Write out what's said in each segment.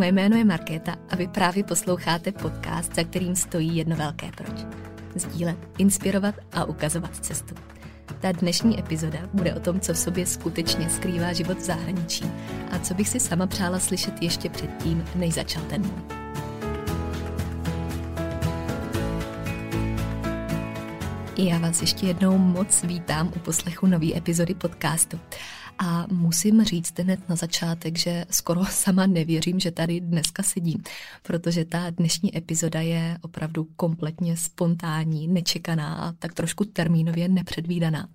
moje jméno je Markéta a vy právě posloucháte podcast, za kterým stojí jedno velké proč. Sdílet, inspirovat a ukazovat cestu. Ta dnešní epizoda bude o tom, co v sobě skutečně skrývá život v zahraničí a co bych si sama přála slyšet ještě předtím, než začal ten můj. Já vás ještě jednou moc vítám u poslechu nové epizody podcastu. A musím říct hned na začátek, že skoro sama nevěřím, že tady dneska sedím, protože ta dnešní epizoda je opravdu kompletně spontánní, nečekaná a tak trošku termínově nepředvídaná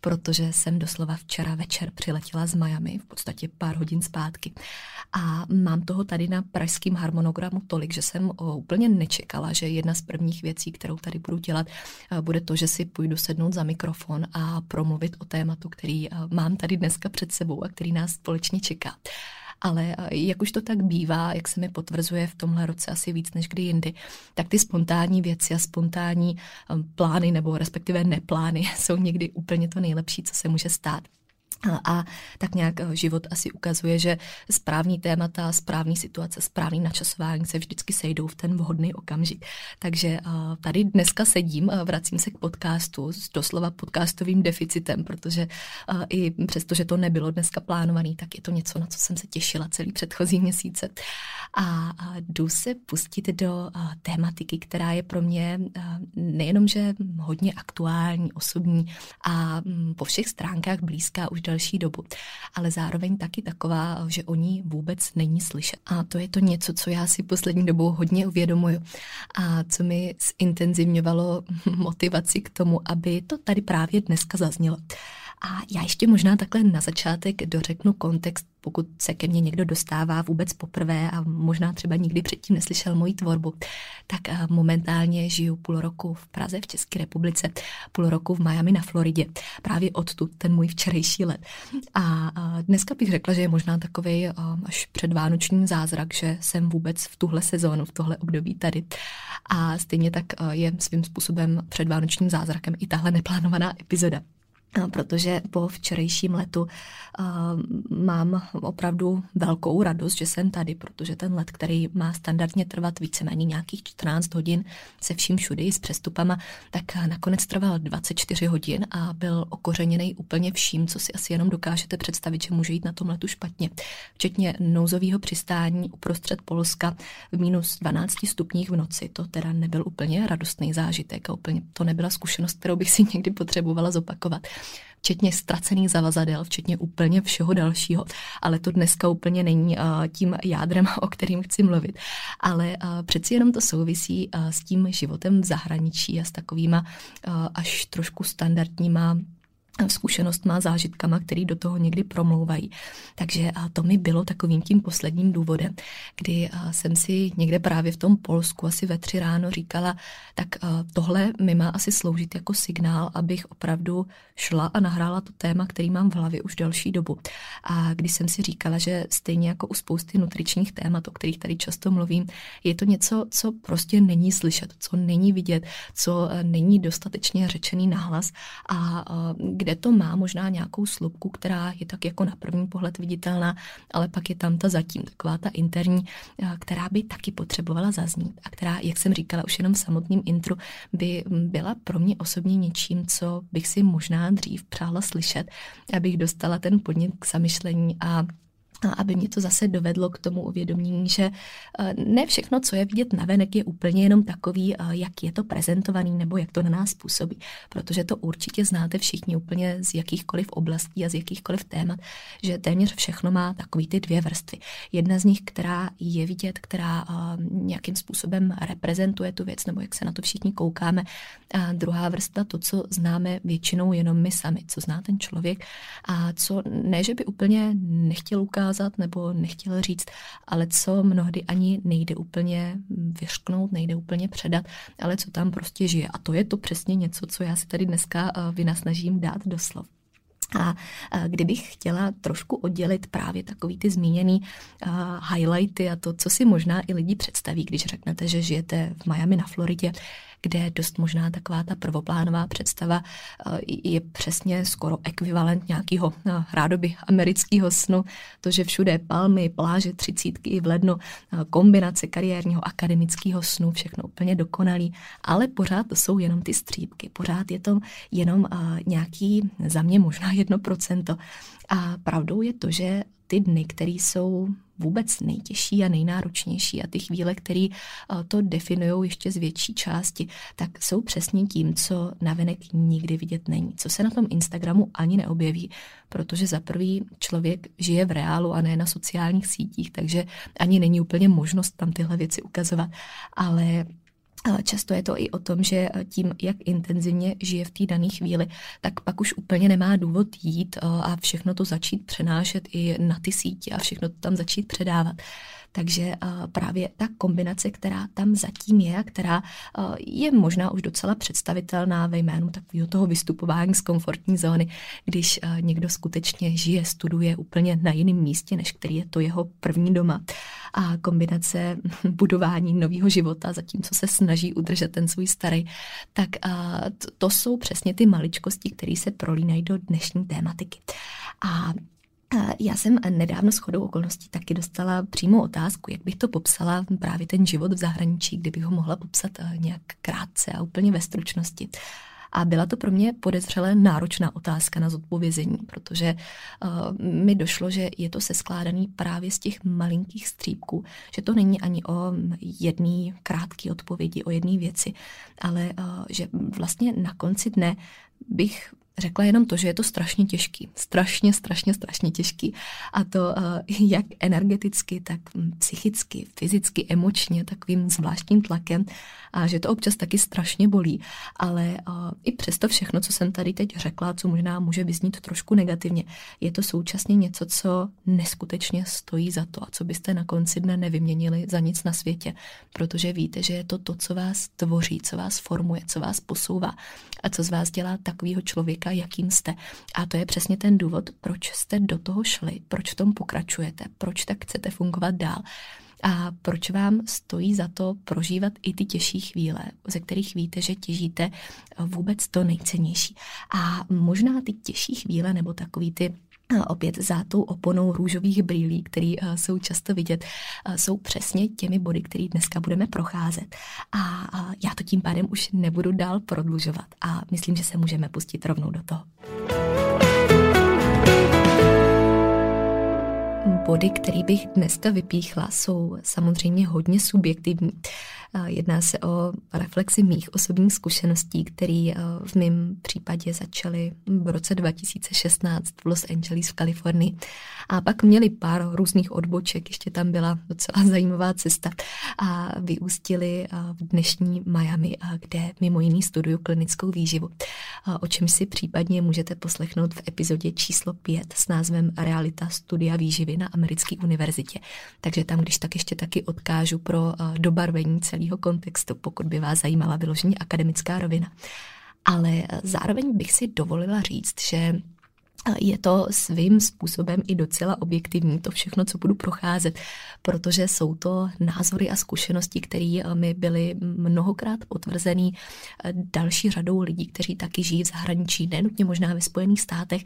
protože jsem doslova včera večer přiletěla z Miami, v podstatě pár hodin zpátky. A mám toho tady na pražském harmonogramu tolik, že jsem úplně nečekala, že jedna z prvních věcí, kterou tady budu dělat, bude to, že si půjdu sednout za mikrofon a promluvit o tématu, který mám tady dneska před sebou a který nás společně čeká ale eh, jak už to tak bývá, jak se mi potvrzuje v tomhle roce asi víc než kdy jindy, tak ty spontánní věci a spontánní eh, plány nebo respektive neplány jsou někdy úplně to nejlepší, co se může stát. A tak nějak eh, život asi ukazuje, že správní témata, správní situace, správný načasování se vždycky sejdou v ten vhodný okamžik. Takže eh, tady dneska sedím, vracím se k podcastu s doslova podcastovým deficitem, protože eh, i přesto, že to nebylo dneska plánovaný, tak je to něco, na co jsem se těšila celý předchozí měsíce. A jdu se pustit do tématiky, která je pro mě nejenom, že hodně aktuální, osobní a mm, po všech stránkách blízká už delší dobu, ale zároveň taky taková, že o ní vůbec není slyšet. A to je to něco, co já si poslední dobou hodně uvědomuju a co mi zintenzivňovalo motivaci k tomu, aby to tady právě dneska zaznělo. A já ještě možná takhle na začátek dořeknu kontext, pokud se ke mně někdo dostává vůbec poprvé a možná třeba nikdy předtím neslyšel moji tvorbu, tak eh, momentálně žiju půl roku v Praze v České republice, půl roku v Miami na Floridě. Právě odtud ten můj včerejší let. A dneska bych řekla, že je možná takový eh, až předvánoční zázrak, že jsem vůbec v tuhle sezónu, v tohle období tady. A stejně tak eh, je svým způsobem předvánočním zázrakem i tahle neplánovaná epizoda protože po včerejším letu uh, mám opravdu velkou radost, že jsem tady, protože ten let, který má standardně trvat víceméně nějakých 14 hodin se vším všude i s přestupama, tak nakonec trval 24 hodin a byl okořeněný úplně vším, co si asi jenom dokážete představit, že může jít na tom letu špatně. Včetně nouzového přistání uprostřed Polska v minus 12 stupních v noci. To teda nebyl úplně radostný zážitek a úplně to nebyla zkušenost, kterou bych si někdy potřebovala zopakovat včetně ztracených zavazadel, včetně úplně všeho dalšího. Ale to dneska úplně není uh, tím jádrem, o kterým chci mluvit. Ale uh, přeci jenom to souvisí uh, s tím životem v zahraničí a s takovýma až trošku standardníma zkušenost má zážitkama, který do toho někdy promlouvají. Takže a to mi bylo takovým tím posledním důvodem, kdy jsem si někde právě v tom Polsku asi ve tři ráno říkala, tak tohle mi má asi sloužit jako signál, abych opravdu šla a nahrála to téma, který mám v hlavě už delší dobu. A když jsem si říkala, že stejně jako u spousty nutričních témat, o kterých tady často mluvím, je to něco, co prostě není slyšet, co není vidět, co není dostatečně řečený nahlas a kde to má možná nějakou slupku, která je tak jako na první pohled viditelná, ale pak je tam ta zatím, taková ta interní, eh, která by taky potřebovala zaznít a která, jak jsem říkala už jenom v samotném intru, by byla pro mě osobně něčím, co bych si možná dřív přála slyšet, abych dostala ten podnět k zamyšlení a aby mě to zase dovedlo k tomu uvědomění, že eh, ne všechno, co je vidět navenek, je úplně jenom takový, eh, jak je to prezentovaný nebo jak to na nás působí. Protože to určitě znáte všichni úplně z jakýchkoliv oblastí a z jakýchkoliv témat, že téměř všechno má takový ty dvě vrstvy. Jedna z nich, která je vidět, která eh, nějakým způsobem reprezentuje tu věc, nebo jak se na to všichni koukáme. A druhá vrstva, to, co známe většinou jenom my sami, co zná ten člověk a co ne, že by úplně nechtěl ukázat, ukázat nebo nechtěl říct, ale co mnohdy ani nejde úplně vyřknout, nejde úplně předat, ale co tam prostě žije. A to je to přesně něco, co já si tady dneska vynasnažím dát do slov. A kdybych chtěla trošku oddělit právě takový ty zmíněný highlighty a to, co si možná i lidi představí, když řeknete, že žijete v Miami na Floridě, kde dost možná taková ta prvoplánová představa eh, je přesně skoro ekvivalent nějakého eh, rádoby amerického snu. To, že všude palmy, pláže, třicítky i v lednu, eh, kombinace kariérního akademického snu, všechno úplně dokonalý, ale pořád to jsou jenom ty střípky, pořád je to jenom nějaký, za mě možná jedno procento. A pravdou je to, že ty dny, které jsou vůbec nejtěžší a nejnáročnější a ty chvíle, které eh, to definují ještě z větší části, tak jsou přesně tím, co navenek nikdy vidět není, co se na tom Instagramu ani neobjeví, protože za prvý člověk žije v reálu a ne na sociálních sítích, takže ani není úplně možnost tam tyhle věci ukazovat, ale Často je to i o tom, že tím, jak intenzivně žije v té dané chvíli, tak pak už úplně nemá důvod jít a všechno to začít přenášet i na ty sítě a všechno to tam začít předávat. Takže právě ta kombinace, která tam zatím je a která je možná už docela představitelná ve jménu takového toho vystupování z komfortní zóny, když někdo skutečně žije, studuje úplně na jiném místě, než který je to jeho první doma. A kombinace budování nového života, zatímco se snaží udržet ten svůj starý, tak to jsou přesně ty maličkosti, které se prolínají do dnešní tématiky. A já jsem nedávno s chodou okolností taky dostala přímou otázku, jak bych to popsala právě ten život v zahraničí, kdybych ho mohla popsat eh, nějak krátce a úplně ve stručnosti. A byla to pro mě podezřelé náročná otázka na zodpovězení, protože uh, mi došlo, že je to seskládaný právě z těch malinkých střípků, že to není ani o jedné krátké odpovědi, o jedné věci, ale uh, že vlastně na konci dne bych řekla jenom to, že je to strašně těžký. Strašně, strašně, strašně těžký. A to eh, jak energeticky, tak hm, psychicky, fyzicky, emočně, takovým zvláštním tlakem. A že to občas taky strašně bolí. Ale eh, i přesto všechno, co jsem tady teď řekla, co možná může vyznít trošku negativně, je to současně něco, co neskutečně stojí za to a co byste na konci dne nevyměnili za nic na světě. Protože víte, že je to to, co vás tvoří, co vás formuje, co vás posouvá a co z vás dělá takového člověka, člověka, jakým jste. A to je přesně ten důvod, proč jste do toho šli, proč v tom pokračujete, proč tak chcete fungovat dál a proč vám stojí za to prožívat i ty těžší chvíle, ze kterých víte, že těžíte vůbec to nejcennější. A možná ty těžší chvíle nebo takový ty opět za tou oponou růžových brýlí, které jsou často vidět, jsou přesně těmi body, které dneska budeme procházet. A já to tím pádem už nebudu dál prodlužovat a myslím, že se můžeme pustit rovnou do toho. Body, který bych dneska vypíchla, jsou samozřejmě hodně subjektivní. Jedná se o reflexy mých osobních zkušeností, které v mém případě začaly v roce 2016 v Los Angeles v Kalifornii. A pak měli pár různých odboček, ještě tam byla docela zajímavá cesta a vyústili v dnešní Miami, kde mimo jiný studuju klinickou výživu. O čem si případně můžete poslechnout v epizodě číslo 5 s názvem Realita studia výživy na americké univerzitě. Takže tam, když tak ještě taky odkážu pro dobarvení celého kontextu, pokud by vás zajímala vyložení akademická rovina. Ale zároveň bych si dovolila říct, že je to svým způsobem i docela objektivní, to všechno, co budu procházet, protože jsou to názory a zkušenosti, které eh, mi byly mnohokrát potvrzený eh, další řadou lidí, kteří taky žijí v zahraničí, nenutně možná ve Spojených státech,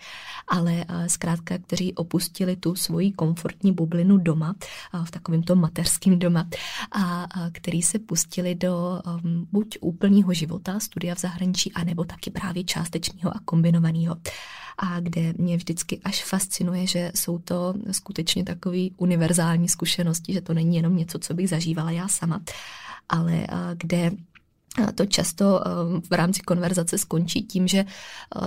ale eh, zkrátka, kteří opustili tu svoji komfortní bublinu doma, v takovém tom mateřském doma, a který se pustili do buď úplného života, studia v zahraničí, anebo taky právě částečného a kombinovaného. A kde mě vždycky až fascinuje, že jsou to skutečně takové univerzální zkušenosti, že to není jenom něco, co bych zažívala já sama, ale kde to často v rámci konverzace skončí tím, že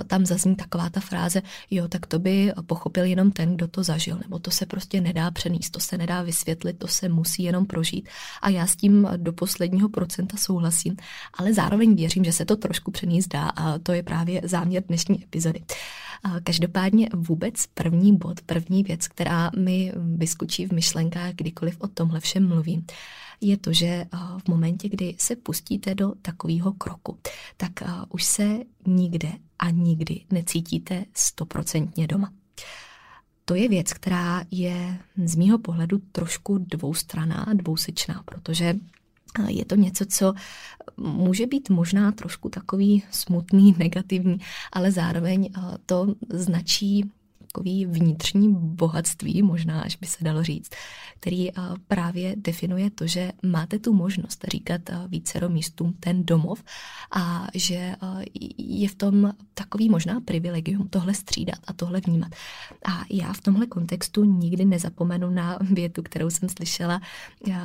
tam zazní taková ta fráze, jo, tak to by pochopil jenom ten, kdo to zažil, nebo to se prostě nedá přenést, to se nedá vysvětlit, to se musí jenom prožít. A já s tím do posledního procenta souhlasím, ale zároveň věřím, že se to trošku přenést dá a to je právě záměr dnešní epizody. Každopádně vůbec první bod, první věc, která mi vyskočí v myšlenkách, kdykoliv o tomhle všem mluvím, je to, že v momentě, kdy se pustíte do takového kroku, tak už se nikde a nikdy necítíte stoprocentně doma. To je věc, která je z mýho pohledu trošku dvoustraná, dvousečná, protože je to něco, co může být možná trošku takový smutný, negativní, ale zároveň to značí takový vnitřní bohatství, možná až by se dalo říct, který právě definuje to, že máte tu možnost říkat vícero místům ten domov a že je v tom takový možná privilegium tohle střídat a tohle vnímat. A já v tomhle kontextu nikdy nezapomenu na větu, kterou jsem slyšela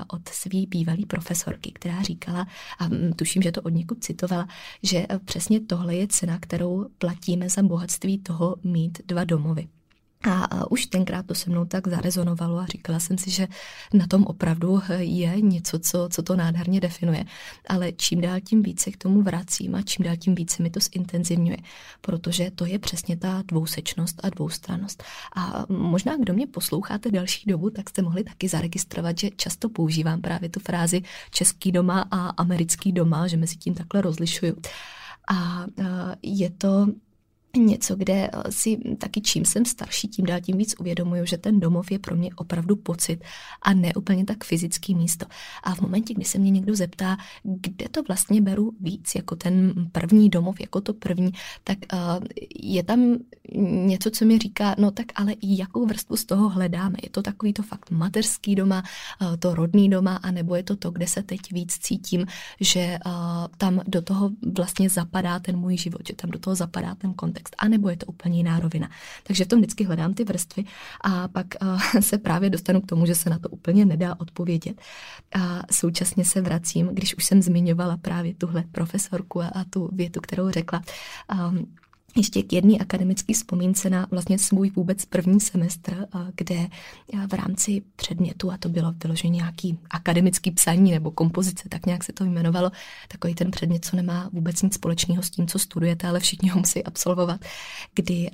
od své bývalé profesorky, která říkala, a tuším, že to od někud citovala, že přesně tohle je cena, kterou platíme za bohatství toho mít dva domovy. A už tenkrát to se mnou tak zarezonovalo a říkala jsem si, že na tom opravdu je něco, co, co to nádherně definuje. Ale čím dál tím více k tomu vracím a čím dál tím více mi to zintenzivňuje, protože to je přesně ta dvousečnost a dvoustranost. A možná, kdo mě posloucháte další dobu, tak jste mohli taky zaregistrovat, že často používám právě tu frázi český doma a americký doma, že mezi tím takhle rozlišuju. A je to něco, kde eh, si taky čím jsem starší, tím dál tím víc uvědomuju, že ten domov je pro mě opravdu pocit a ne úplně tak fyzický místo. A v momentě, kdy se mě někdo zeptá, kde to vlastně beru víc, jako ten první domov, jako to první, tak uh, je tam něco, co mi říká, no tak ale i jakou vrstvu z toho hledáme. Je to takový to fakt mateřský doma, uh, to rodný doma, anebo je to to, kde se teď víc cítím, že uh, tam do toho vlastně zapadá ten můj život, že tam do toho zapadá ten kontext kontext, anebo je to úplně jiná rovina. Takže v tom vždycky hledám ty vrstvy a pak uh, se právě dostanu k tomu, že se na to úplně nedá odpovědět. A současně se vracím, když už jsem zmiňovala právě tuhle profesorku a, a tu větu, kterou řekla. Um, ještě k jedné akademické vzpomínce na vlastně svůj vůbec první semestr, kde v rámci předmětu, a to bylo vyloženě nějaký akademický psaní nebo kompozice, tak nějak se to jmenovalo, takový ten předmět, co nemá vůbec nic společného s tím, co studujete, ale všichni ho musí absolvovat, kdy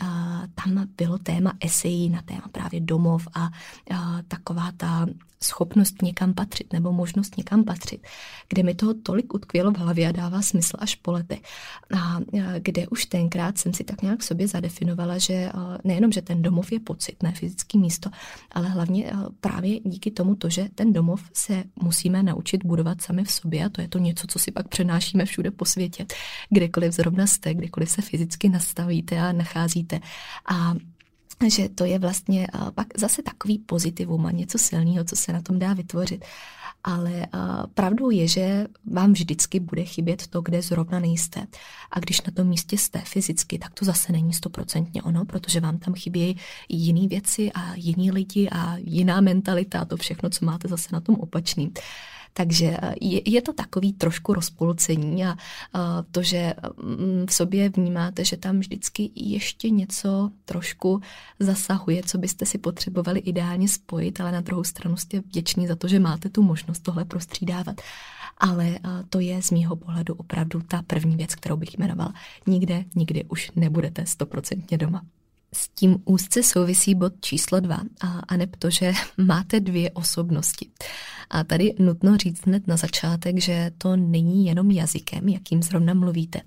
tam bylo téma esejí na téma právě domov a, a taková ta schopnost někam patřit nebo možnost někam patřit, kde mi toho tolik utkvělo v hlavě a dává smysl až po letech. A kde už tenkrát jsem si tak nějak sobě zadefinovala, že nejenom, že ten domov je pocit, ne fyzické místo, ale hlavně právě díky tomu to, že ten domov se musíme naučit budovat sami v sobě a to je to něco, co si pak přenášíme všude po světě, kdekoliv zrovna jste, kdekoliv se fyzicky nastavíte a nacházíte. A že to je vlastně pak zase takový pozitivum a něco silného, co se na tom dá vytvořit. Ale pravdou je, že vám vždycky bude chybět to, kde zrovna nejste. A když na tom místě jste fyzicky, tak to zase není stoprocentně ono, protože vám tam chybějí jiné věci a jiní lidi a jiná mentalita a to všechno, co máte zase na tom opačným. Takže eh, je, je to takový trošku rozpolcení a, a to, že mm, v sobě vnímáte, že tam vždycky ještě něco trošku zasahuje, co byste si potřebovali ideálně spojit, ale na druhou stranu jste vděční za to, že máte tu možnost tohle prostřídávat. Ale eh, to je z mýho pohledu opravdu ta první věc, kterou bych jmenovala. Nikde, nikdy už nebudete stoprocentně doma. S tím úzce souvisí bod číslo dva, a, a ne to, že máte dvě osobnosti. A tady nutno říct hned na začátek, že to není jenom jazykem, jakým zrovna mluvíte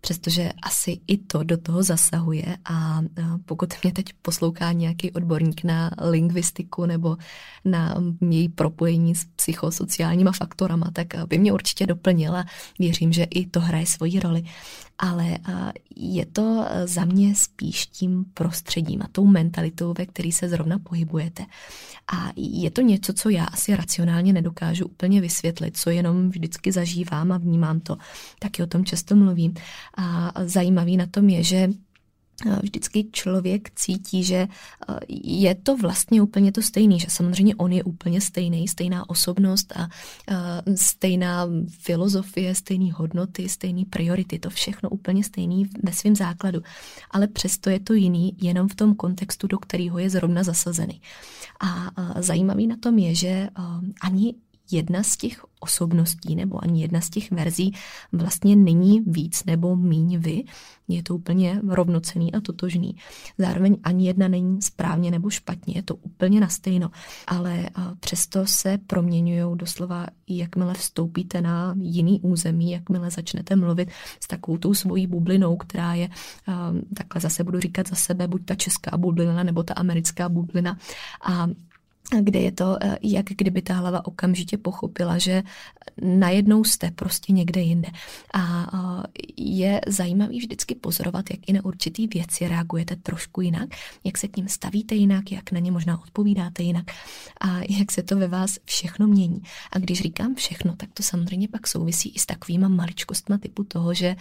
přestože asi i to do toho zasahuje a pokud mě teď poslouchá nějaký odborník na lingvistiku nebo na její propojení s psychosociálníma faktorama, tak by mě určitě doplnila. Věřím, že i to hraje svoji roli ale je to za mě spíš tím prostředím a tou mentalitou, ve který se zrovna pohybujete. A je to něco, co já asi racionálně nedokážu úplně vysvětlit, co jenom vždycky zažívám a vnímám to. Taky o tom často mluvím. A zajímavý na tom je, že vždycky člověk cítí, že je to vlastně úplně to stejný, že samozřejmě on je úplně stejný, stejná osobnost a stejná filozofie, stejné hodnoty, stejné priority, to všechno úplně stejný ve svém základu. Ale přesto je to jiný jenom v tom kontextu, do kterého je zrovna zasazený. A zajímavý na tom je, že ani jedna z těch osobností nebo ani jedna z těch verzí vlastně není víc nebo míň vy. Je to úplně rovnocený a totožný. Zároveň ani jedna není správně nebo špatně, je to úplně na stejno. Ale přesto se proměňují doslova, jakmile vstoupíte na jiný území, jakmile začnete mluvit s takovou tou svojí bublinou, která je, takhle zase budu říkat za sebe, buď ta česká bublina nebo ta americká bublina. A kde je to, eh, jak kdyby ta hlava okamžitě pochopila, že najednou jste prostě někde jinde. A je zajímavý vždycky pozorovat, jak i na určitý věci reagujete trošku jinak, jak se k ním stavíte jinak, jak na ně možná odpovídáte jinak a jak se to ve vás všechno mění. A když říkám všechno, tak to samozřejmě pak souvisí i s takovýma maličkostma typu toho, že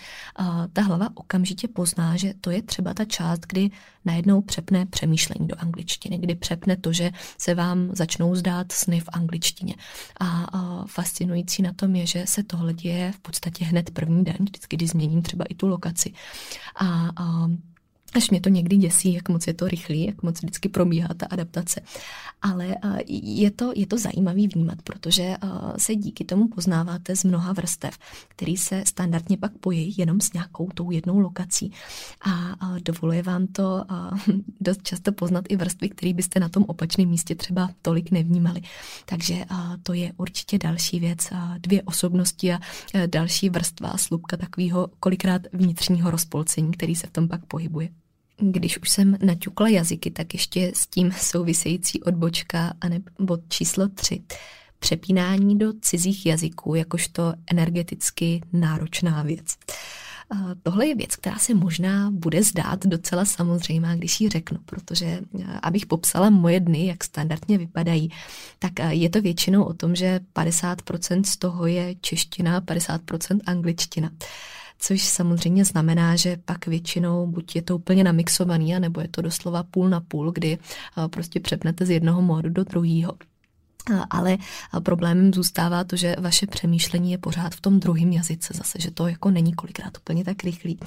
ta hlava okamžitě pozná, že to je třeba ta část, kdy najednou přepne přemýšlení do angličtiny, kdy přepne to, že se vám začnou zdát sny v angličtině. A, fascinující na tom je, že se tohle děje v podstatě hned první den, vždycky, když změním třeba i tu lokaci. A Až mě to někdy děsí, jak moc je to rychlý, jak moc vždycky probíhá ta adaptace. Ale je to, je to zajímavý vnímat, protože se díky tomu poznáváte z mnoha vrstev, který se standardně pak pojí jenom s nějakou tou jednou lokací. A dovoluje vám to dost často poznat i vrstvy, které byste na tom opačném místě třeba tolik nevnímali. Takže to je určitě další věc. Dvě osobnosti a další vrstva a slupka takového kolikrát vnitřního rozpolcení, který se v tom pak pohybuje. Když už jsem naťukla jazyky, tak ještě s tím související odbočka bod číslo tři. Přepínání do cizích jazyků jakožto energeticky náročná věc. Tohle je věc, která se možná bude zdát docela samozřejmá, když ji řeknu, protože abych popsala moje dny, jak standardně vypadají, tak je to většinou o tom, že 50% z toho je čeština, 50% angličtina což samozřejmě znamená, že pak většinou buď je to úplně namixovaný, nebo je to doslova půl na půl, kdy prostě přepnete z jednoho módu do druhého. Ale problémem zůstává to, že vaše přemýšlení je pořád v tom druhém jazyce zase, že to jako není kolikrát úplně tak rychlý.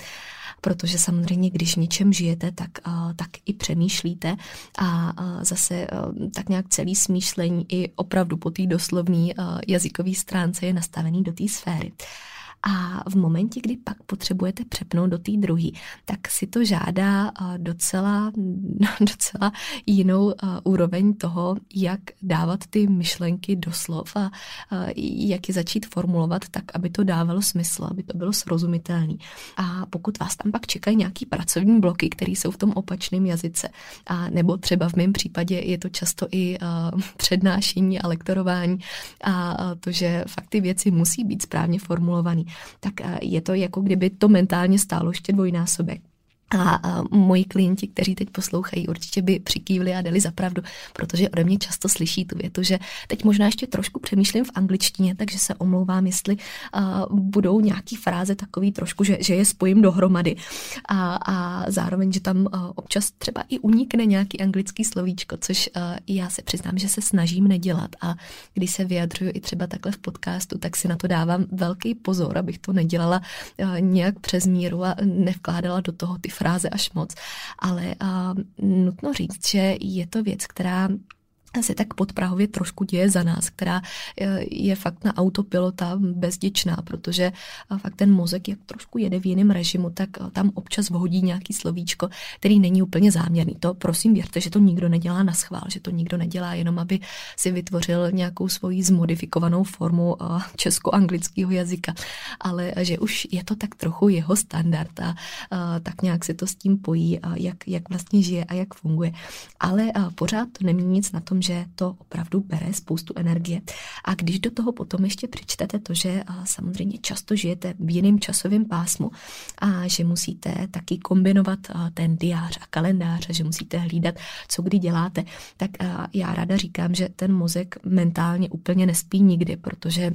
Protože samozřejmě, když něčem žijete, tak, tak i přemýšlíte a zase tak nějak celý smýšlení i opravdu po té doslovné jazykové stránce je nastavený do té sféry. A v momentě, kdy pak potřebujete přepnout do té druhé, tak si to žádá docela, docela jinou úroveň toho, jak dávat ty myšlenky do slov a jak je začít formulovat tak, aby to dávalo smysl, aby to bylo srozumitelné. A pokud vás tam pak čekají nějaký pracovní bloky, které jsou v tom opačném jazyce, a nebo třeba v mém případě je to často i přednášení a lektorování a to, že fakt ty věci musí být správně formulované, tak eh, je to jako kdyby to mentálně stálo ještě dvojnásobek. A moji klienti, kteří teď poslouchají, určitě by přikývli a dali zapravdu, protože ode mě často slyší tu větu, že teď možná ještě trošku přemýšlím v angličtině, takže se omlouvám, jestli uh, budou nějaký fráze takový trošku, že, že je spojím dohromady. A, a zároveň, že tam uh, občas třeba i unikne nějaký anglický slovíčko, což uh, já se přiznám, že se snažím nedělat. A když se vyjadřuju i třeba takhle v podcastu, tak si na to dávám velký pozor, abych to nedělala uh, nějak přes míru a nevkládala do toho ty fráze až moc, ale uh, nutno říct, že je to věc, která se tak podprahově trošku děje za nás, která eh, je fakt na autopilota bezděčná, protože eh, fakt ten mozek, jak trošku jede v jiném režimu, tak eh, tam občas vhodí nějaký slovíčko, který není úplně záměrný. To prosím věřte, že to nikdo nedělá na schvál, že to nikdo nedělá jenom, aby si vytvořil nějakou svoji zmodifikovanou formu česko-anglického jazyka, ale že už je to tak trochu jeho standard a tak nějak se to s tím pojí, jak, jak vlastně žije a jak funguje. Ale pořád to nemění nic na tom, že to opravdu bere spoustu energie. A když do toho potom ještě přečtete to, že samozřejmě často žijete v jiném časovém pásmu a že musíte taky kombinovat ten diář a kalendář a že musíte hlídat, co kdy děláte, tak já ráda říkám, že ten mozek mentálně úplně nespí nikdy, protože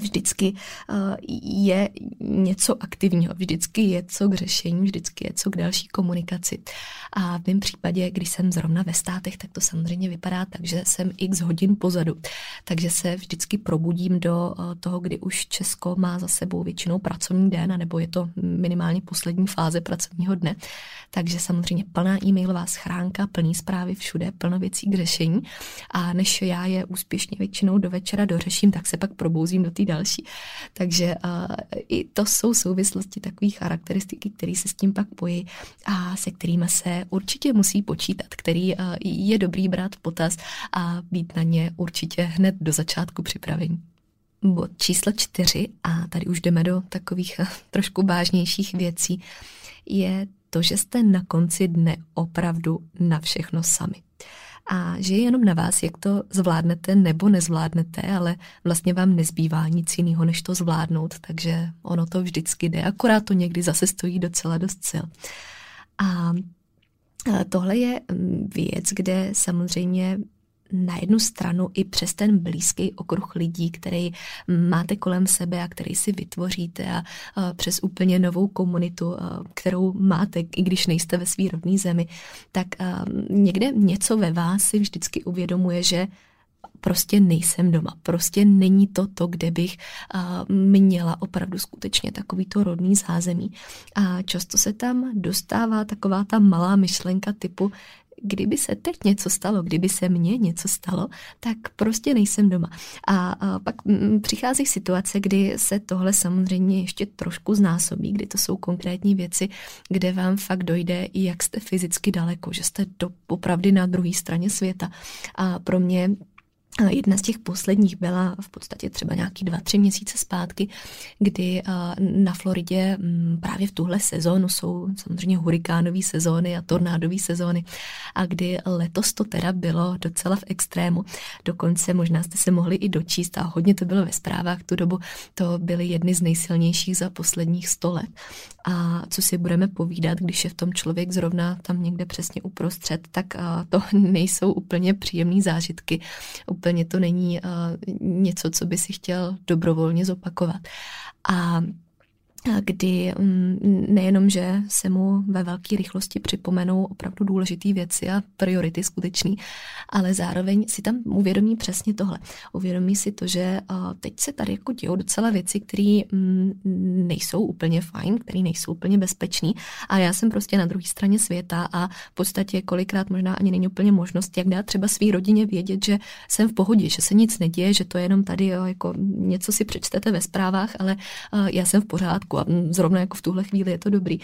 vždycky je něco aktivního, vždycky je co k řešení, vždycky je co k další komunikaci. A v mém případě, když jsem zrovna ve státech, tak to samozřejmě vypadá tak, že jsem x hodin pozadu. Takže se vždycky probudím do toho, kdy už Česko má za sebou většinou pracovní den, nebo je to minimálně poslední fáze pracovního dne. Takže samozřejmě plná e-mailová schránka, plný zprávy všude, plno věcí k řešení. A než já je úspěšně většinou do večera dořeším, tak se pak probouzím do té další. Takže uh, i to jsou souvislosti takových charakteristiky, které se s tím pak pojí a se kterými se určitě musí počítat, který uh, je dobrý brát v potaz a být na ně určitě hned do začátku připravení. Bod číslo čtyři, a tady už jdeme do takových trošku vážnějších věcí, je to, že jste na konci dne opravdu na všechno sami a že je jenom na vás, jak to zvládnete nebo nezvládnete, ale vlastně vám nezbývá nic jiného, než to zvládnout, takže ono to vždycky jde, akorát to někdy zase stojí docela dost sil. A tohle je mm, věc, kde samozřejmě na jednu stranu i přes ten blízký okruh lidí, který máte kolem sebe a který si vytvoříte a, přes úplně novou komunitu, kterou máte, i když nejste ve své rodné zemi, tak někde něco ve vás si vždycky uvědomuje, že prostě nejsem doma. Prostě není to to, kde bych měla opravdu skutečně takový to rodný zázemí. A často se tam dostává taková ta malá myšlenka typu, kdyby se teď něco stalo, kdyby se mně něco stalo, tak prostě nejsem doma. A, pak přichází situace, kdy se tohle samozřejmě ještě trošku znásobí, kdy to jsou konkrétní věci, kde vám fakt dojde, jak jste fyzicky daleko, že jste do, opravdu na druhé straně světa. A pro mě Jedna z těch posledních byla v podstatě třeba nějaký dva, tři měsíce zpátky, kdy na Floridě mm, právě v tuhle sezónu jsou samozřejmě hurikánové sezóny a tornádové sezóny a kdy letos to teda bylo docela v extrému. Dokonce možná jste se mohli i dočíst a hodně to bylo ve zprávách tu dobu, to byly jedny z nejsilnějších za posledních sto let. A co si budeme povídat, když je v tom člověk zrovna tam někde přesně uprostřed, tak to nejsou úplně příjemné zážitky úplně to není uh, něco, co by si chtěl dobrovolně zopakovat. A kdy mm, nejenom, že se mu ve velké rychlosti připomenou opravdu důležité věci a priority skutečný, ale zároveň si tam uvědomí přesně tohle. Uvědomí si to, že teď se tady jako dějou docela věci, které mm, nejsou úplně fajn, které nejsou úplně bezpečné a já jsem prostě na druhé straně světa a v podstatě kolikrát možná ani není úplně možnost, jak dát třeba svý rodině vědět, že jsem v pohodě, že se nic neděje, že to je jenom tady jo, jako něco si přečtete ve zprávách, ale já jsem v pořádku pořádku a zrovna jako v tuhle chvíli je to dobrý.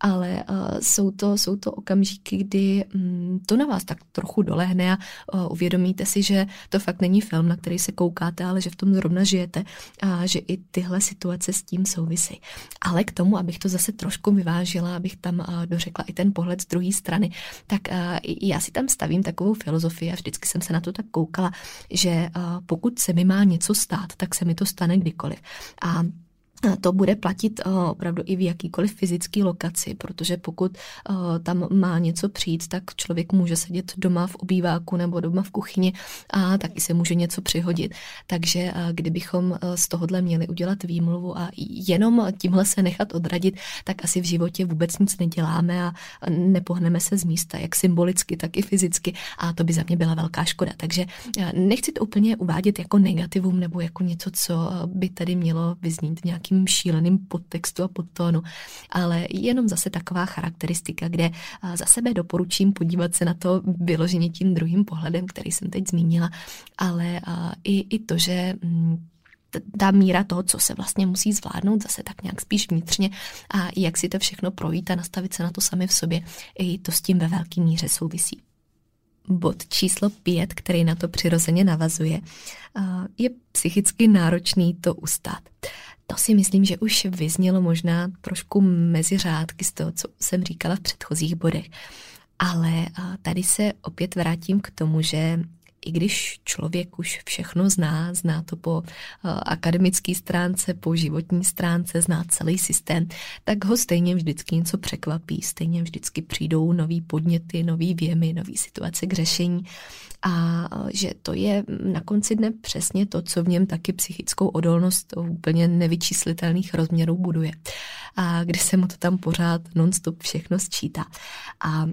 Ale uh, jsou, to, jsou to okamžiky, kdy um, to na vás tak trochu dolehne a uh, uvědomíte si, že to fakt není film, na který se koukáte, ale že v tom zrovna žijete a že i tyhle situace s tím souvisí. Ale k tomu, abych to zase trošku vyvážila, abych tam uh, dořekla i ten pohled z druhé strany, tak uh, já si tam stavím takovou filozofii a vždycky jsem se na to tak koukala, že uh, pokud se mi má něco stát, tak se mi to stane kdykoliv. A to bude platit uh, opravdu i v jakýkoliv fyzické lokaci, protože pokud uh, tam má něco přijít, tak člověk může sedět doma v obýváku nebo doma v kuchyni a taky se může něco přihodit. Takže kdybychom z tohohle měli udělat výmluvu a jenom tímhle se nechat odradit, tak asi v životě vůbec nic neděláme a nepohneme se z místa, jak symbolicky, tak i fyzicky a to by za mě byla velká škoda. Takže nechci to úplně uvádět jako negativum nebo jako něco, co by tady mělo vyznít v nějakým nějakým šíleným podtextu a podtónu, ale jenom zase taková charakteristika, kde za sebe doporučím podívat se na to vyloženě tím druhým pohledem, který jsem teď zmínila, ale i, i to, že mm, ta míra toho, co se vlastně musí zvládnout, zase tak nějak spíš vnitřně a jak si to všechno projít a nastavit se na to sami v sobě, i to s tím ve velké míře souvisí. Bod číslo pět, který na to přirozeně navazuje, je psychicky náročný to ustát. To si myslím, že už vyznělo možná trošku mezi řádky z toho, co jsem říkala v předchozích bodech. Ale tady se opět vrátím k tomu, že i když člověk už všechno zná, zná to po akademické stránce, po životní stránce, zná celý systém, tak ho stejně vždycky něco překvapí, stejně vždycky přijdou nový podněty, nový věmy, nový situace k řešení a že to je na konci dne přesně to, co v něm taky psychickou odolnost úplně nevyčíslitelných rozměrů buduje. A kdy se mu to tam pořád nonstop všechno sčítá. A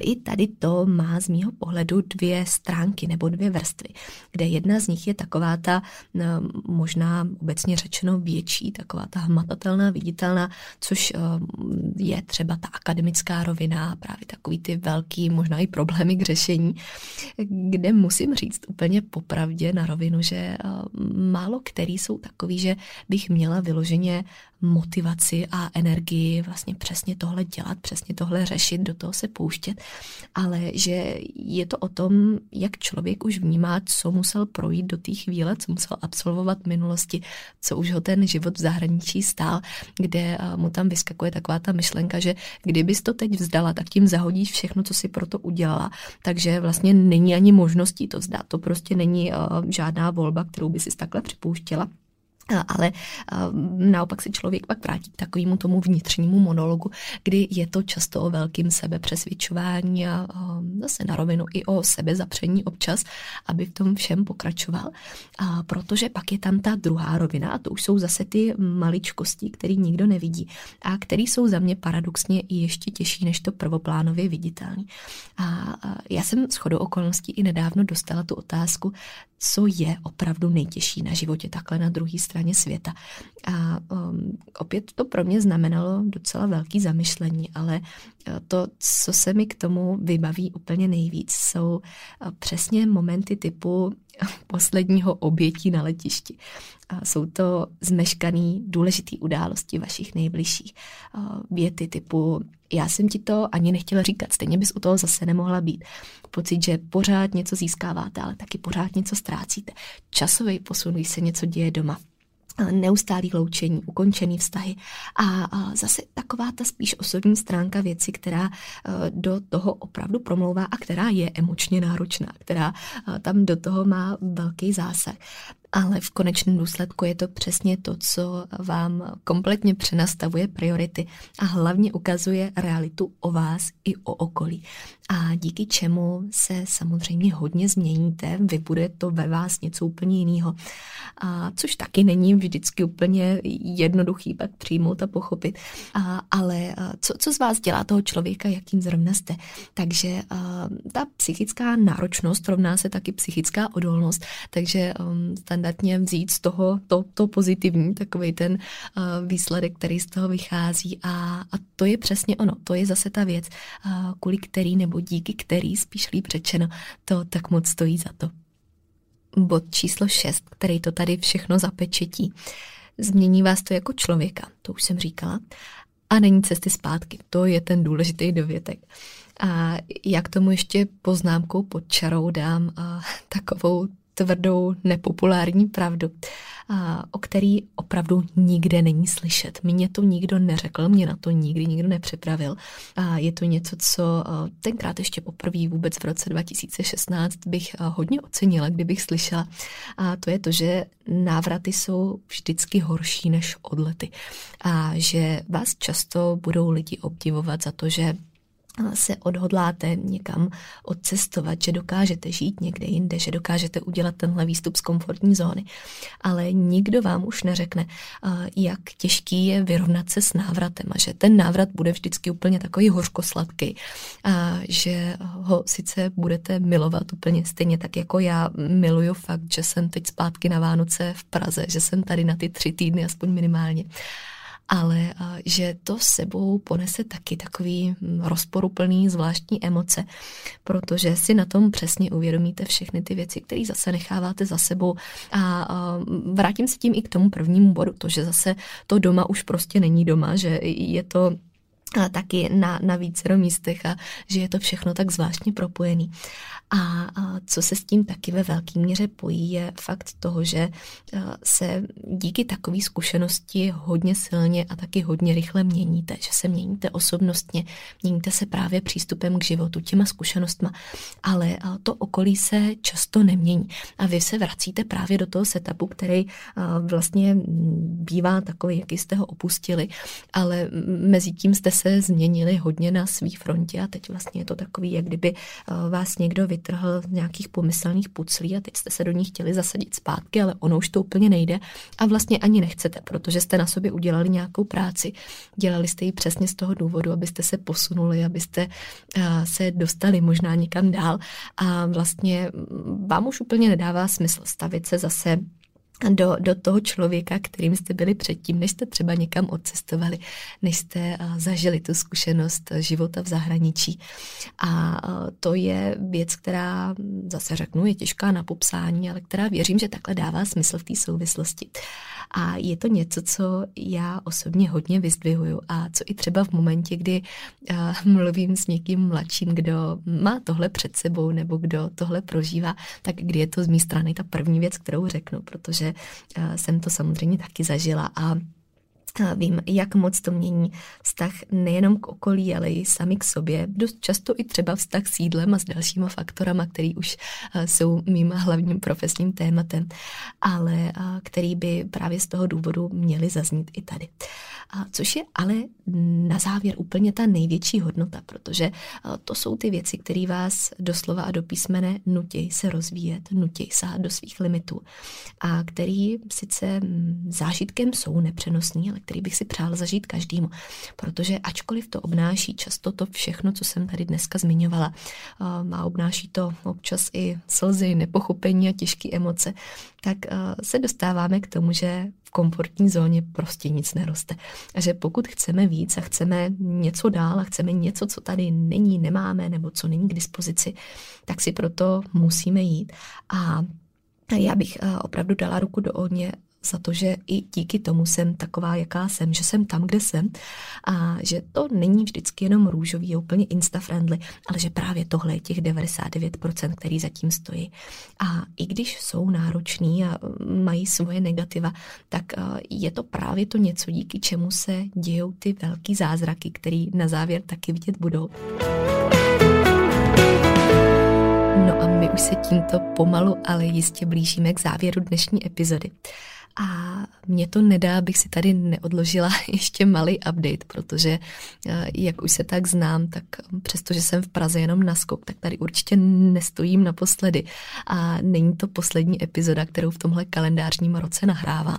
i tady to má z mýho pohledu dvě stránky nebo dvě vrstvy, kde jedna z nich je taková ta no, možná obecně řečeno větší, taková ta hmatatelná, viditelná, což eh, je třeba ta akademická rovina, právě takový ty velký, možná i problémy k řešení, kde musím říct úplně popravdě na rovinu, že eh, málo který jsou takový, že bych měla vyloženě motivaci a energii vlastně přesně tohle dělat, přesně tohle řešit, do toho se pouštět, ale že je to o tom, jak člověk už vnímá, co musel projít do té chvíle, co musel absolvovat v minulosti, co už ho ten život v zahraničí stál, kde mu tam vyskakuje taková ta myšlenka, že kdybys to teď vzdala, tak tím zahodíš všechno, co si pro to udělala. Takže vlastně není ani možností to vzdát. To prostě není žádná volba, kterou by si takhle připouštěla ale naopak se člověk pak vrátí k takovému tomu vnitřnímu monologu, kdy je to často o velkým sebepřesvědčování a zase na rovinu i o sebezapření občas, aby v tom všem pokračoval. A protože pak je tam ta druhá rovina a to už jsou zase ty maličkosti, které nikdo nevidí a které jsou za mě paradoxně i ještě těžší než to prvoplánově viditelné. A já jsem s chodou okolností i nedávno dostala tu otázku, co je opravdu nejtěžší na životě takhle na druhé straně světa. A um, opět to pro mě znamenalo docela velký zamyšlení, ale uh, to, co se mi k tomu vybaví úplně nejvíc, jsou uh, přesně momenty typu posledního obětí na letišti. A jsou to zmeškané důležité události vašich nejbližších. Věty typu já jsem ti to ani nechtěla říkat, stejně bys u toho zase nemohla být. Pocit, že pořád něco získáváte, ale taky pořád něco ztrácíte. Časový posun, když se něco děje doma neustálý loučení, ukončený vztahy. A, zase taková ta spíš osobní stránka věci, která e, do toho opravdu promlouvá a která je emočně náročná, která e, tam do toho má velký zásah ale v konečném důsledku je to přesně to, co vám kompletně přenastavuje priority a hlavně ukazuje realitu o vás i o okolí. A díky čemu se samozřejmě hodně změníte, vybude to ve vás něco úplně jiného. A což taky není vždycky úplně jednoduchý pak přijmout a pochopit. A, ale co, co z vás dělá toho člověka, jakým zrovna jste. Takže a, ta psychická náročnost rovná se taky psychická odolnost, takže um, standardně vzít z toho to, to pozitivní, takový ten uh, výsledek, který z toho vychází a, a to je přesně ono, to je zase ta věc, uh, kvůli který nebo díky který, spíš líp řečeno, to tak moc stojí za to. Bod číslo 6, který to tady všechno zapečetí. Změní vás to jako člověka, to už jsem říkala, a není cesty zpátky. To je ten důležitý dovětek. A jak tomu ještě poznámkou pod čarou dám a takovou tvrdou, nepopulární pravdu, a, o který opravdu nikde není slyšet. Mně to nikdo neřekl, mě na to nikdy nikdo nepřipravil. A je to něco, co tenkrát ještě poprvé vůbec v roce 2016 bych hodně ocenila, kdybych slyšela. A to je to, že návraty jsou vždycky horší než odlety. A že vás často budou lidi obdivovat za to, že se odhodláte někam odcestovat, že dokážete žít někde jinde, že dokážete udělat tenhle výstup z komfortní zóny. Ale nikdo vám už neřekne, jak těžký je vyrovnat se s návratem a že ten návrat bude vždycky úplně takový hořkosladký. A že ho sice budete milovat úplně stejně tak, jako já miluju fakt, že jsem teď zpátky na Vánoce v Praze, že jsem tady na ty tři týdny aspoň minimálně ale že to sebou ponese taky takový hm, rozporuplný zvláštní emoce, protože si na tom přesně uvědomíte všechny ty věci, které zase necháváte za sebou. A vrátím se tím i k tomu prvnímu bodu, to, že zase to doma už prostě není doma, že je to a taky na, na vícero místech a že je to všechno tak zvláštně propojený. A, a co se s tím taky ve velké míře pojí, je fakt toho, že se díky takové zkušenosti hodně silně a taky hodně rychle měníte, že se měníte osobnostně, měníte se právě přístupem k životu, těma zkušenostma, ale to okolí se často nemění. A vy se vracíte právě do toho setupu, který vlastně bývá takový, jaký jste ho opustili, ale mezi tím jste se změnili hodně na svý frontě a teď vlastně je to takový, jak kdyby vás někdo vytrhl z nějakých pomyslných puclí a teď jste se do ní chtěli zasadit zpátky, ale ono už to úplně nejde a vlastně ani nechcete, protože jste na sobě udělali nějakou práci. Dělali jste ji přesně z toho důvodu, abyste se posunuli, abyste se dostali možná někam dál a vlastně vám už úplně nedává smysl stavit se zase do, do toho člověka, kterým jste byli předtím, než jste třeba někam odcestovali, než jste uh, zažili tu zkušenost života v zahraničí. A uh, to je věc, která, zase řeknu, je těžká na popsání, ale která věřím, že takhle dává smysl v té souvislosti. A je to něco, co já osobně hodně vyzdvihuju. A co i třeba v momentě, kdy uh, mluvím s někým mladším, kdo má tohle před sebou nebo kdo tohle prožívá, tak kdy je to z mé strany ta první věc, kterou řeknu, protože uh, jsem to samozřejmě taky zažila. A Vím, jak moc to mění vztah nejenom k okolí, ale i sami k sobě. Dost často i třeba vztah s jídlem a s dalšíma faktorama, který už jsou mým hlavním profesním tématem, ale který by právě z toho důvodu měli zaznít i tady. Což je ale na závěr úplně ta největší hodnota, protože to jsou ty věci, které vás doslova a do písmene nutějí se rozvíjet, nutějí sahat do svých limitů a který sice zážitkem jsou nepřenosný, ale který bych si přál zažít každému. Protože ačkoliv to obnáší často to všechno, co jsem tady dneska zmiňovala, má obnáší to občas i slzy, nepochopení a těžké emoce, tak se dostáváme k tomu, že v komfortní zóně prostě nic neroste. A že pokud chceme víc a chceme něco dál a chceme něco, co tady není, nemáme nebo co není k dispozici, tak si proto musíme jít. A já bych opravdu dala ruku do ohně za to, že i díky tomu jsem taková, jaká jsem, že jsem tam, kde jsem a že to není vždycky jenom růžový a úplně insta-friendly, ale že právě tohle je těch 99%, který zatím stojí. A i když jsou nároční a mají svoje negativa, tak je to právě to něco, díky čemu se dějou ty velký zázraky, který na závěr taky vidět budou. No a my už se tímto pomalu, ale jistě blížíme k závěru dnešní epizody. A mě to nedá, abych si tady neodložila ještě malý update, protože eh, jak už se tak znám, tak přestože jsem v Praze jenom na skok, tak tady určitě nestojím naposledy. A není to poslední epizoda, kterou v tomhle kalendářním roce nahrávám.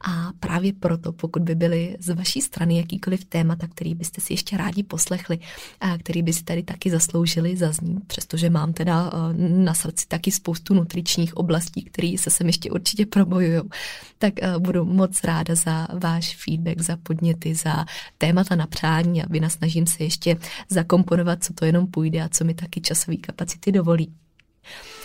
A právě proto, pokud by byly z vaší strany jakýkoliv témata, který byste si ještě rádi poslechli a který by si tady taky zasloužili zaznít, přestože mám teda eh, na srdci taky spoustu nutričních oblastí, které se sem ještě určitě probojují, tak uh, budu moc ráda za váš feedback, za podněty, za témata na přání a vynasnažím se ještě zakomponovat, co to jenom půjde a co mi taky časové kapacity dovolí.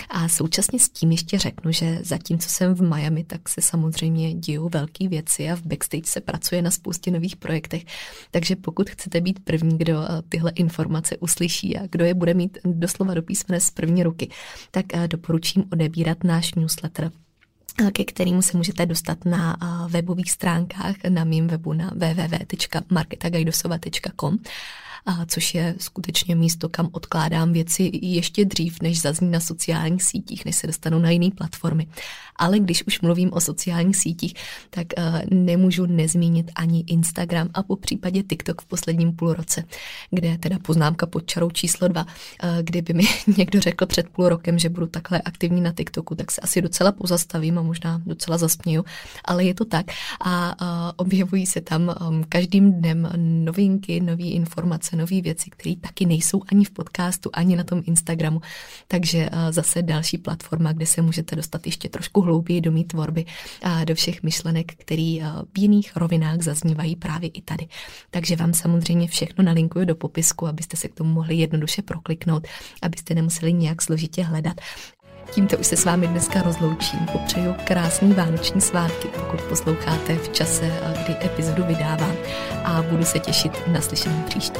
A současně s tím ještě řeknu, že zatímco jsem v Miami, tak se samozřejmě dějou velké věci a v backstage se pracuje na spoustě nových projektech. Takže pokud chcete být první, kdo eh, tyhle informace uslyší a kdo je bude mít doslova do písmene z první ruky, tak eh, doporučím odebírat náš newsletter ke kterému se můžete dostat na webových stránkách na mým webu na www.marketagajdosova.com což je skutečně místo, kam odkládám věci ještě dřív, než zazní na sociálních sítích, než se dostanou na jiné platformy. Ale když už mluvím o sociálních sítích, tak uh, nemůžu nezmínit ani Instagram a po případě TikTok v posledním půlroce, kde teda poznámka pod čarou číslo dva, uh, kdyby mi někdo řekl před půl rokem, že budu takhle aktivní na TikToku, tak se asi docela pozastavím a možná docela zasměju, ale je to tak a uh, objevují se tam um, každým dnem novinky, nové informace, nové věci, které taky nejsou ani v podcastu, ani na tom Instagramu. Takže zase další platforma, kde se můžete dostat ještě trošku hlouběji do mý tvorby a do všech myšlenek, které v jiných rovinách zaznívají právě i tady. Takže vám samozřejmě všechno nalinkuju do popisku, abyste se k tomu mohli jednoduše prokliknout, abyste nemuseli nějak složitě hledat. Tímto už se s vámi dneska rozloučím. Popřeju krásný vánoční svátky, pokud posloucháte v čase, kdy epizodu vydávám a budu se těšit na slyšení příště.